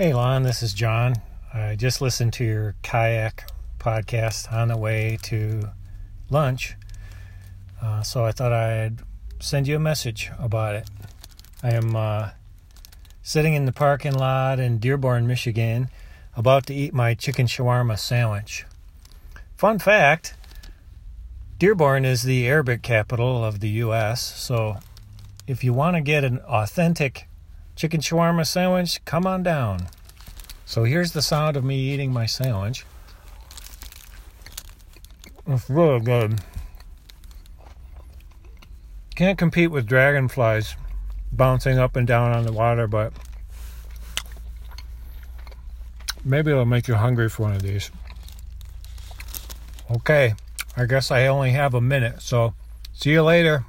Hey, Lon, this is John. I just listened to your kayak podcast on the way to lunch, uh, so I thought I'd send you a message about it. I am uh, sitting in the parking lot in Dearborn, Michigan, about to eat my chicken shawarma sandwich. Fun fact Dearborn is the Arabic capital of the U.S., so if you want to get an authentic chicken shawarma sandwich, come on down. So here's the sound of me eating my sandwich. It's really good. Can't compete with dragonflies bouncing up and down on the water, but maybe it'll make you hungry for one of these. Okay, I guess I only have a minute, so see you later.